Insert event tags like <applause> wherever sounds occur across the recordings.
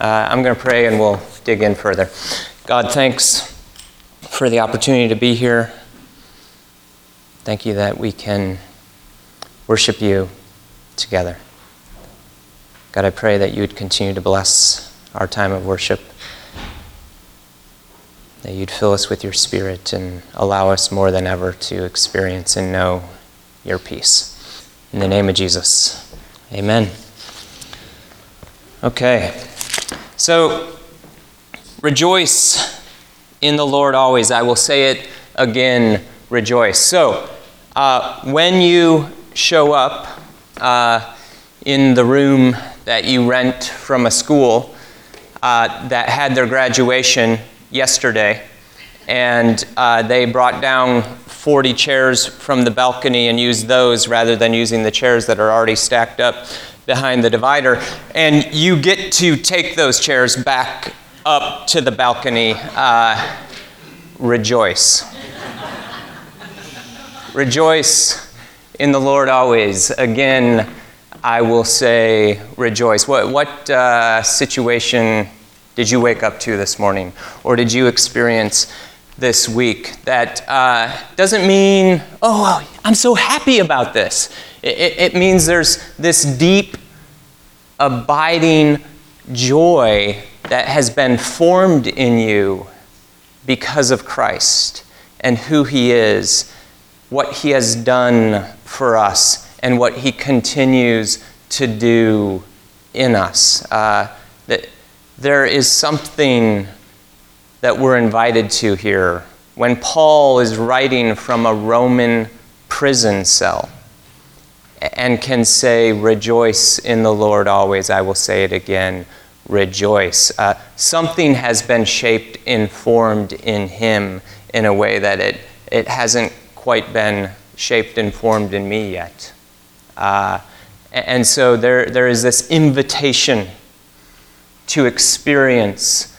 Uh, I'm going to pray and we'll dig in further. God, thanks for the opportunity to be here. Thank you that we can worship you together. God, I pray that you would continue to bless our time of worship, that you'd fill us with your spirit and allow us more than ever to experience and know your peace. In the name of Jesus, amen. Okay, so rejoice in the Lord always. I will say it again rejoice. So, uh, when you show up uh, in the room that you rent from a school uh, that had their graduation yesterday, and uh, they brought down 40 chairs from the balcony and used those rather than using the chairs that are already stacked up behind the divider. And you get to take those chairs back up to the balcony. Uh, rejoice. rejoice in the Lord always. Again, I will say rejoice. What, what uh, situation did you wake up to this morning? Or did you experience this week? That uh, doesn't mean, oh, I'm so happy about this. It, it, it means there's this deep, abiding joy that has been formed in you because of Christ and who He is, what He has done for us, and what He continues to do in us. Uh, that there is something that we're invited to here when Paul is writing from a Roman prison cell and can say, Rejoice in the Lord always. I will say it again rejoice. Uh, something has been shaped and formed in him in a way that it, it hasn't quite been shaped and formed in me yet. Uh, and so there, there is this invitation to experience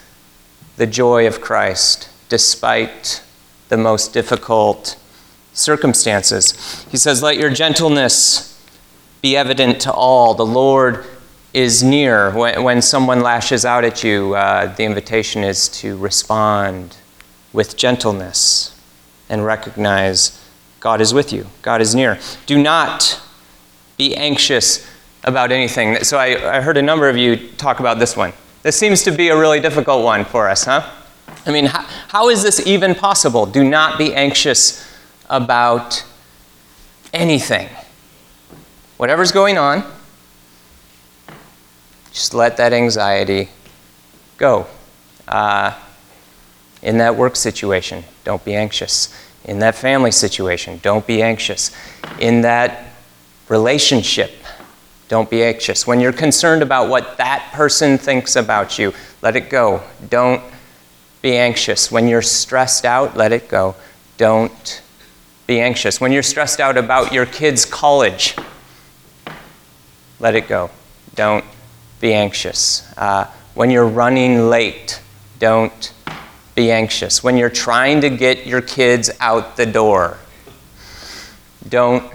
the joy of Christ despite the most difficult circumstances. He says, Let your gentleness be evident to all. The Lord is near. When, when someone lashes out at you, uh, the invitation is to respond with gentleness and recognize God is with you, God is near. Do not be anxious about anything. So I, I heard a number of you talk about this one. This seems to be a really difficult one for us, huh? I mean, how, how is this even possible? Do not be anxious about anything. Whatever's going on, just let that anxiety go. Uh, in that work situation, don't be anxious. In that family situation, don't be anxious. In that relationship, don't be anxious. When you're concerned about what that person thinks about you, let it go. Don't be anxious. When you're stressed out, let it go. Don't be anxious. When you're stressed out about your kid's college, let it go. Don't be anxious. Uh, when you're running late, don't be anxious. When you're trying to get your kids out the door, don't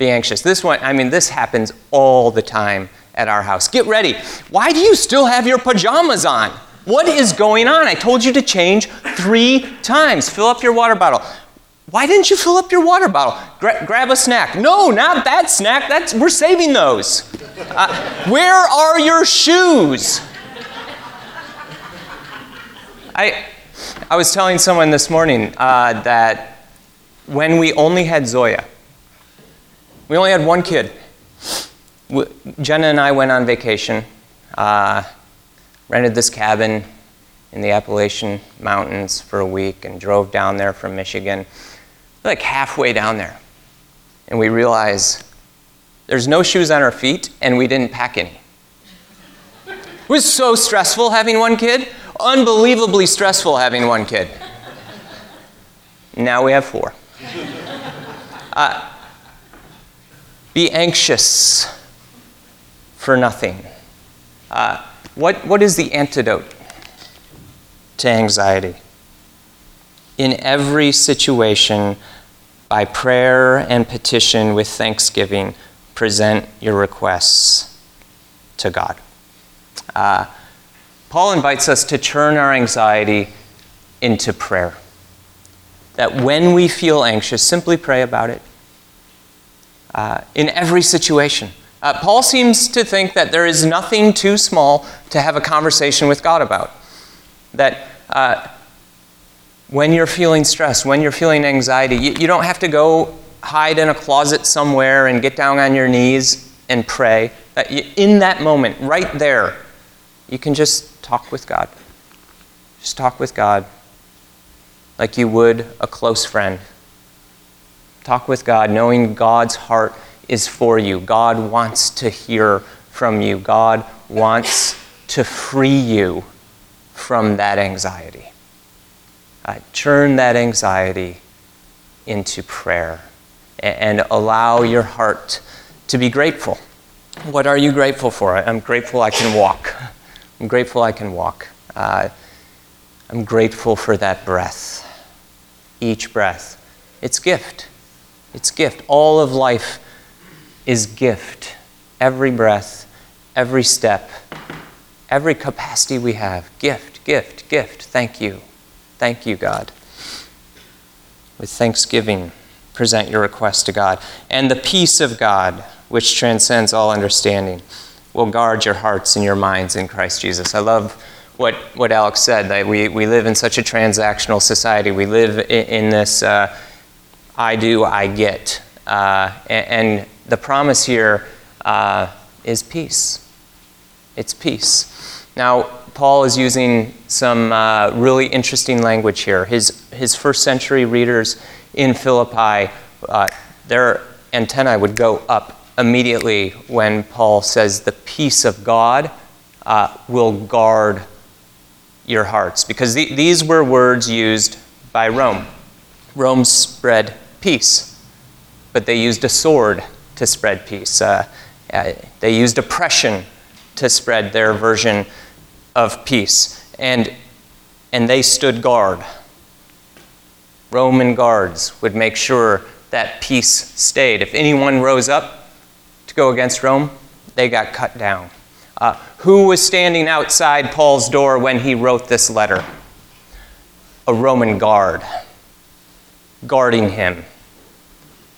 be anxious. This one, I mean, this happens all the time at our house. Get ready. Why do you still have your pajamas on? What is going on? I told you to change three times. Fill up your water bottle. Why didn't you fill up your water bottle? Gra- grab a snack. No, not that snack. That's we're saving those. Uh, where are your shoes? I, I was telling someone this morning uh, that when we only had Zoya, we only had one kid. Jenna and I went on vacation, uh, rented this cabin in the Appalachian Mountains for a week, and drove down there from Michigan. Like halfway down there, and we realized there's no shoes on our feet, and we didn't pack any. It was so stressful having one kid, unbelievably stressful having one kid. Now we have four. Uh, be anxious for nothing. Uh, what, what is the antidote to anxiety? In every situation, by prayer and petition with thanksgiving, present your requests to God. Uh, Paul invites us to turn our anxiety into prayer. That when we feel anxious, simply pray about it uh, in every situation. Uh, Paul seems to think that there is nothing too small to have a conversation with God about. That uh, when you're feeling stressed, when you're feeling anxiety, you, you don't have to go hide in a closet somewhere and get down on your knees and pray. That you, in that moment, right there, you can just talk with God. Just talk with God like you would a close friend. Talk with God, knowing God's heart is for you. God wants to hear from you. God wants to free you from that anxiety. Uh, turn that anxiety into prayer and, and allow your heart to be grateful. What are you grateful for? I'm grateful I can walk. <laughs> I'm grateful I can walk. Uh, I'm grateful for that breath. Each breath. It's gift. It's gift. All of life is gift. Every breath, every step, every capacity we have. Gift, gift, gift. Thank you. Thank you, God. With thanksgiving, present your request to God. And the peace of God, which transcends all understanding, will guard your hearts and your minds in Christ Jesus. I love what, what Alex said, that we, we live in such a transactional society. We live in, in this uh, I do, I get. Uh, and, and the promise here uh, is peace. It's peace. Now, Paul is using some uh, really interesting language here. His, his first century readers in Philippi, uh, their antennae would go up immediately when Paul says, The peace of God uh, will guard your hearts. Because th- these were words used by Rome. Rome spread peace, but they used a sword to spread peace. Uh, uh, they used oppression to spread their version of peace. And, and they stood guard. Roman guards would make sure that peace stayed. If anyone rose up to go against Rome, they got cut down. Uh, who was standing outside Paul's door when he wrote this letter? A Roman guard, guarding him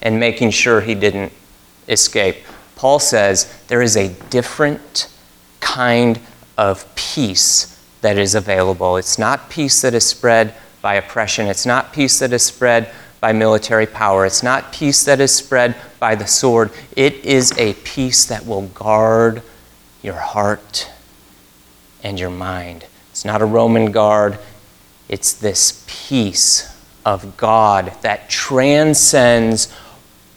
and making sure he didn't escape. Paul says there is a different kind of peace that is available. It's not peace that is spread by oppression, it's not peace that is spread by military power, it's not peace that is spread by the sword. It is a peace that will guard your heart and your mind. It's not a Roman guard, it's this peace of God that transcends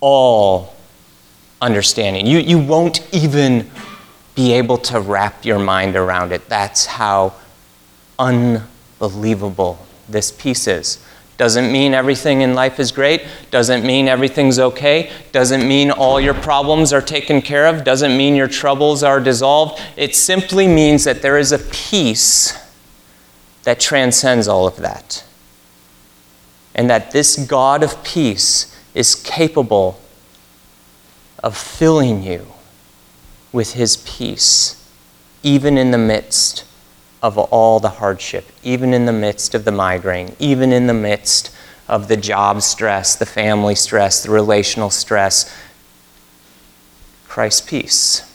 all understanding. You, you won't even be able to wrap your mind around it. That's how unbelievable this peace is. Doesn't mean everything in life is great. Doesn't mean everything's okay. Doesn't mean all your problems are taken care of. Doesn't mean your troubles are dissolved. It simply means that there is a peace that transcends all of that. And that this God of peace is capable of filling you with his peace, even in the midst of all the hardship, even in the midst of the migraine, even in the midst of the job stress, the family stress, the relational stress. Christ's peace,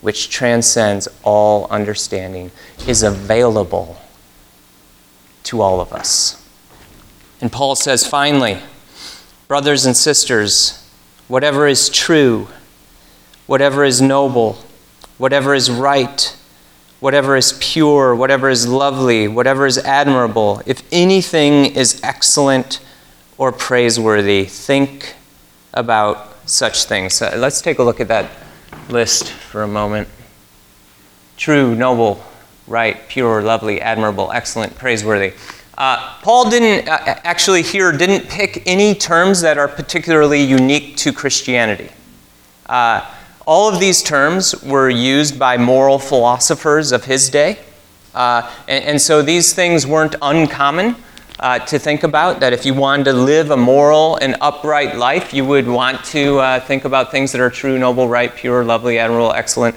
which transcends all understanding, is available to all of us. And Paul says, finally, brothers and sisters, whatever is true, whatever is noble, whatever is right, whatever is pure, whatever is lovely, whatever is admirable, if anything is excellent or praiseworthy, think about such things. Uh, let's take a look at that list for a moment. True, noble, right, pure, lovely, admirable, excellent, praiseworthy. Uh, Paul didn't uh, actually here didn't pick any terms that are particularly unique to Christianity. Uh, all of these terms were used by moral philosophers of his day, uh, and, and, so these things weren't uncommon uh, to think about. That if you wanted to live a moral and upright life, you would want to think about things that are true, noble, right, pure, lovely, admirable, excellent,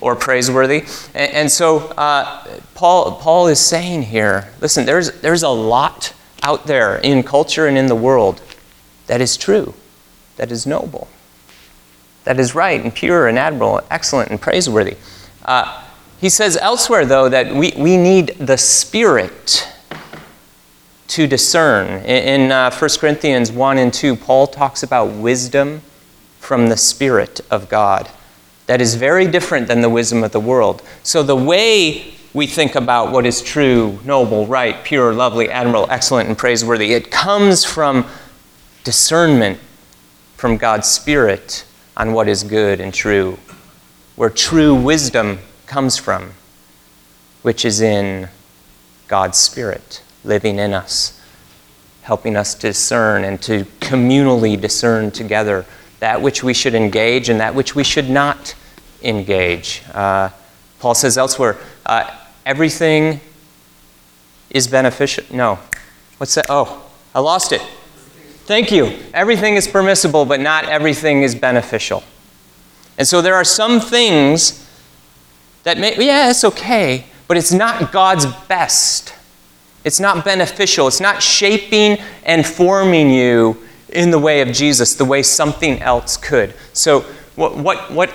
or praiseworthy. And, and so uh, Paul, Paul is saying here listen, there's, there's a lot out there in culture and in the world that is true, that is noble, that is right and pure and admirable, excellent and praiseworthy. Uh, he says elsewhere, though, that we, we need the Spirit to discern. In, in uh, 1 Corinthians 1 and 2, Paul talks about wisdom from the Spirit of God that is very different than the wisdom of the world. So the way we think about what is true, noble, right, pure, lovely, admirable, excellent, and praiseworthy, it comes from discernment from God's Spirit on what is good and true, where true wisdom comes from, which is in God's Spirit living in us, helping us discern and to communally discern together that which we should engage and that which we should not engage. Uh, Paul says elsewhere, uh, everything is beneficial. No. What's that? Oh, I lost it. Thank you. Everything is permissible, but not everything is beneficial. And so there are some things that may, yeah, it's okay, but it's not God's best. It's not beneficial. It's not shaping and forming you in the way of Jesus, the way something else could. So, what, what, what,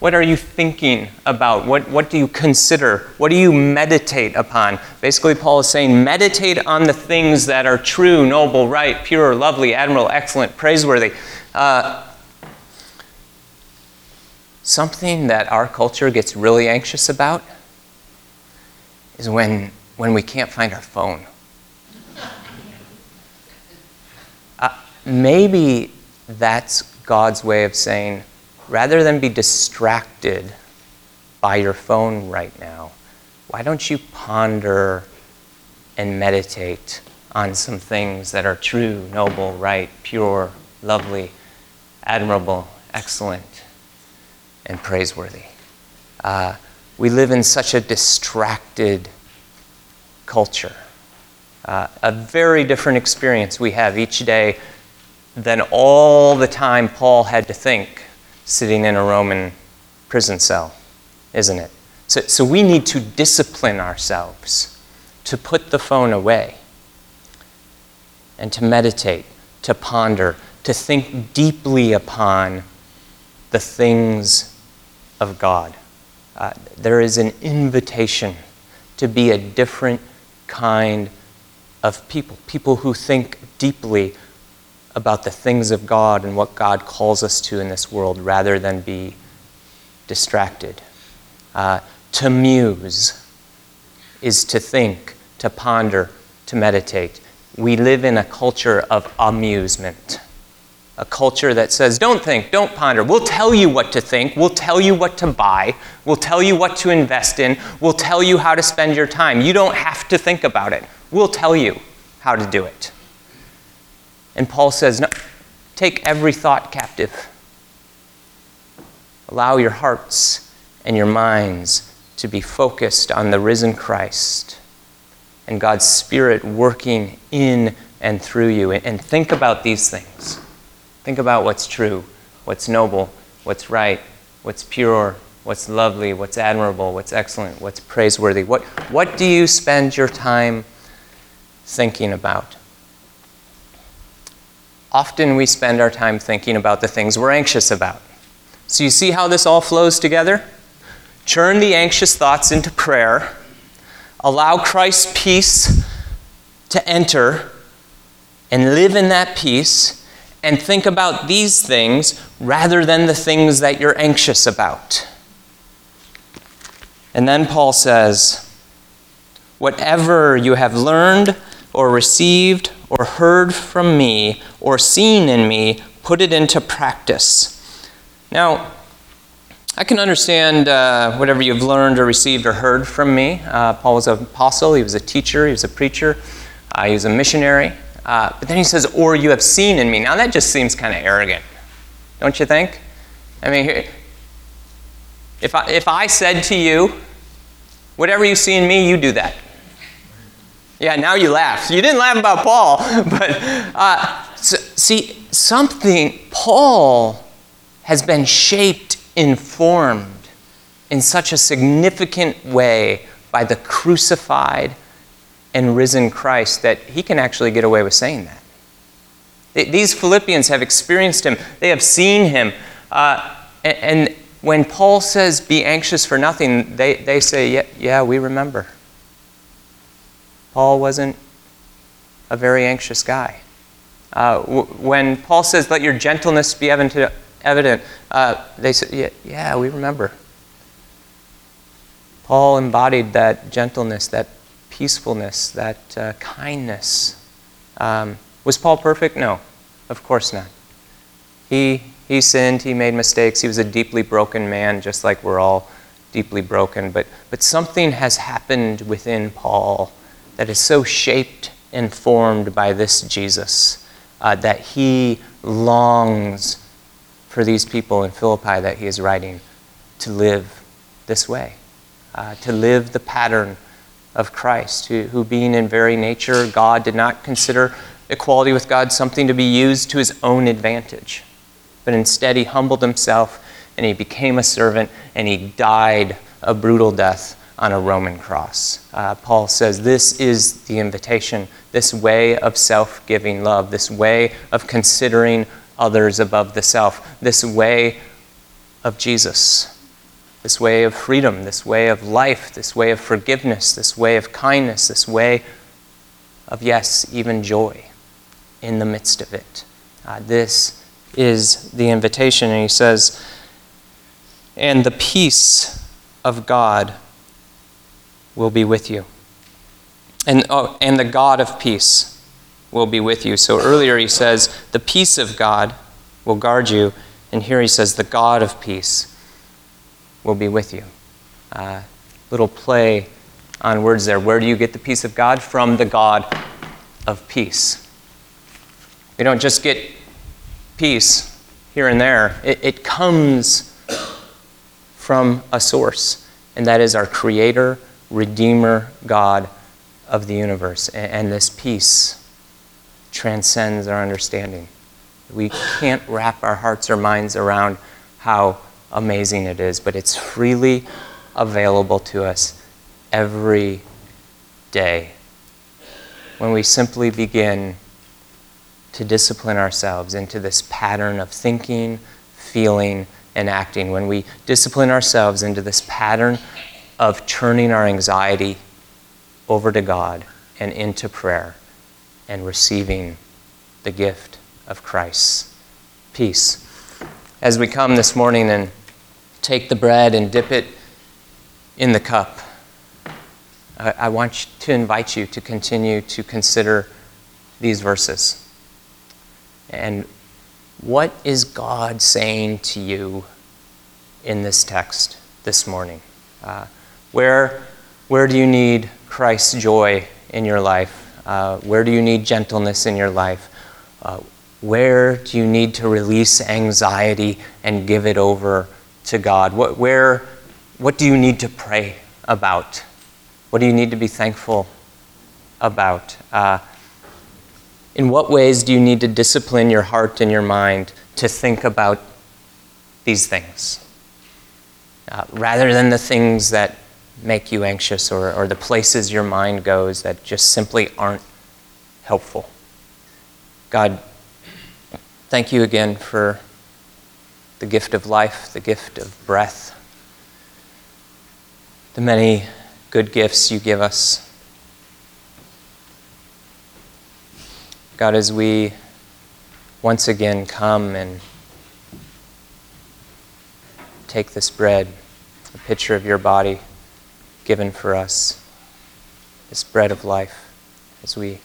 what are you thinking about? What, what do you consider? What do you meditate upon? Basically, Paul is saying meditate on the things that are true, noble, right, pure, lovely, admirable, excellent, praiseworthy. Uh, something that our culture gets really anxious about is when, when we can't find our phone. Maybe that's God's way of saying, rather than be distracted by your phone right now, why don't you ponder and meditate on some things that are true, noble, right, pure, lovely, admirable, excellent, and praiseworthy. Uh, we live in such a distracted culture. Uh, a very different experience we have each day than all the time Paul had to think sitting in a Roman prison cell, isn't it? So, so we need to discipline ourselves to put the phone away and to meditate, to ponder, to think deeply upon the things of God. Uh, there is an invitation to be a different kind of people, people who think deeply about the things of God and what God calls us to in this world rather than be distracted. Uh, to muse is to think, to ponder, to meditate. We live in a culture of amusement a culture that says, don't think, don't ponder. We'll tell you what to think. We'll tell you what to buy. We'll tell you what to invest in. We'll tell you how to spend your time. You don't have to think about it. We'll tell you how to do it. And Paul says, no, take every thought captive. Allow your hearts and your minds to be focused on the risen Christ and God's Spirit working in and through you. And think about these things. Think about what's true, what's noble, what's right, what's pure, what's lovely, what's admirable, what's excellent, what's praiseworthy. What, what do you spend your time thinking about? Often we spend our time thinking about the things we're anxious about. So you see how this all flows together? Turn the anxious thoughts into prayer. Allow Christ's peace to enter and live in that peace and think about these things rather than the things that you're anxious about. And then Paul says, Whatever you have learned or received or heard from me or seen in me, put it into practice. Now, I can understand uh, whatever you've learned or received or heard from me. Uh, Paul was an apostle, he was a teacher, he was a preacher, uh, he was a missionary. Uh, but then he says, or you have seen in me. Now that just seems kind of arrogant, don't you think? I mean, if I, if I said to you, whatever you see in me, you do that. Yeah, now you laugh. You didn't laugh about Paul, <laughs> but uh, so, see, something, Paul has been shaped, informed, in such a significant way by the crucified and risen Christ that he can actually get away with saying that. These Philippians have experienced him, they have seen him. Uh, and, when Paul says, be anxious for nothing, they, they say, yeah, yeah, we remember. Paul wasn't a very anxious guy. Uh, w- when Paul says, let your gentleness be evident, evident uh, they said, yeah, yeah, we remember. Paul embodied that gentleness, that peacefulness, that uh, kindness. Um, was Paul perfect? No, of course not. He, he sinned, he made mistakes, he was a deeply broken man, just like we're all deeply broken. But, but something has happened within Paul that is so shaped and formed by this Jesus uh, that he longs for these people in Philippi that he is writing to live this way uh, to live the pattern of Christ, who, who, being in very nature God, did not consider equality with God something to be used to his own advantage, but instead he humbled himself and he became a servant and he died a brutal death on a Roman cross. Uh, Paul says this is the invitation, this way of self giving love, this way of considering others above the self, this way of Jesus this way of freedom, this way of life, this way of forgiveness, this way of kindness, this way of, yes, even joy in the midst of it. Uh, this is the invitation. And he says, and the peace of God will be with you. And, oh, and the God of peace will be with you. So earlier he says, the peace of God will guard you. And here he says, the God of peace will be with you. Uh, little play on words there. Where do you get the peace of God? From the God of peace. We don't just get peace here and there, it, it comes from a source, and that is our Creator, Redeemer, God of the universe. And, this peace transcends our understanding. We can't wrap our hearts or minds around how amazing it is, but it's freely available to us every day. When we simply begin to discipline ourselves into this pattern of thinking, feeling, and acting, when we discipline ourselves into this pattern of turning our anxiety over to God and into prayer and receiving the gift of Christ's peace. As we come this morning and take the bread and dip it in the cup. I, want to invite you to continue to consider these verses. And what is God saying to you in this text this morning? Uh, where, where do you need Christ's joy in your life? Uh, where do you need gentleness in your life? Uh, where do you need to release anxiety and give it over to God? What, where, what do you need to pray about? What do you need to be thankful about? Uh, in what ways do you need to discipline your heart and your mind to think about these things? Uh, rather than the things that make you anxious or, or the places your mind goes that just simply aren't helpful. God, thank you again for the gift of life, the gift of breath, the many good gifts you give us. God, as we once again come and take this bread, a picture of your body given for us, this bread of life, as we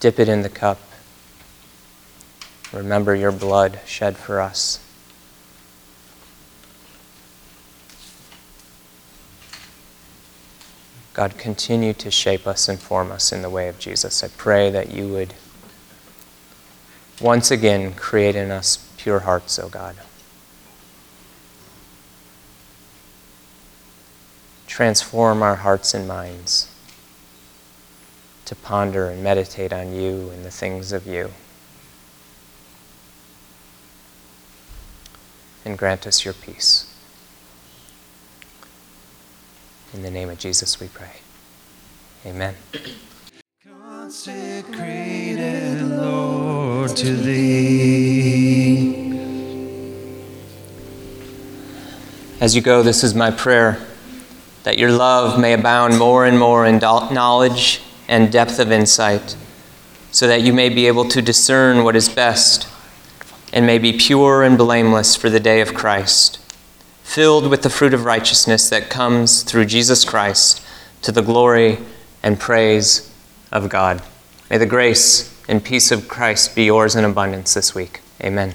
dip it in the cup, remember your blood shed for us. God, continue to shape us and form us in the way of Jesus. I pray that you would once again create in us pure hearts, O oh God. Transform our hearts and minds to ponder and meditate on you and the things of you. And grant us your peace. In the name of Jesus we pray. Amen. Consecrated, Lord, to thee. As you go, this is my prayer that your love may abound more and more in knowledge and depth of insight, so that you may be able to discern what is best and may be pure and blameless for the day of Christ, filled with the fruit of righteousness that comes through Jesus Christ to the glory and praise of God. May the grace and peace of Christ be yours in abundance this week. Amen.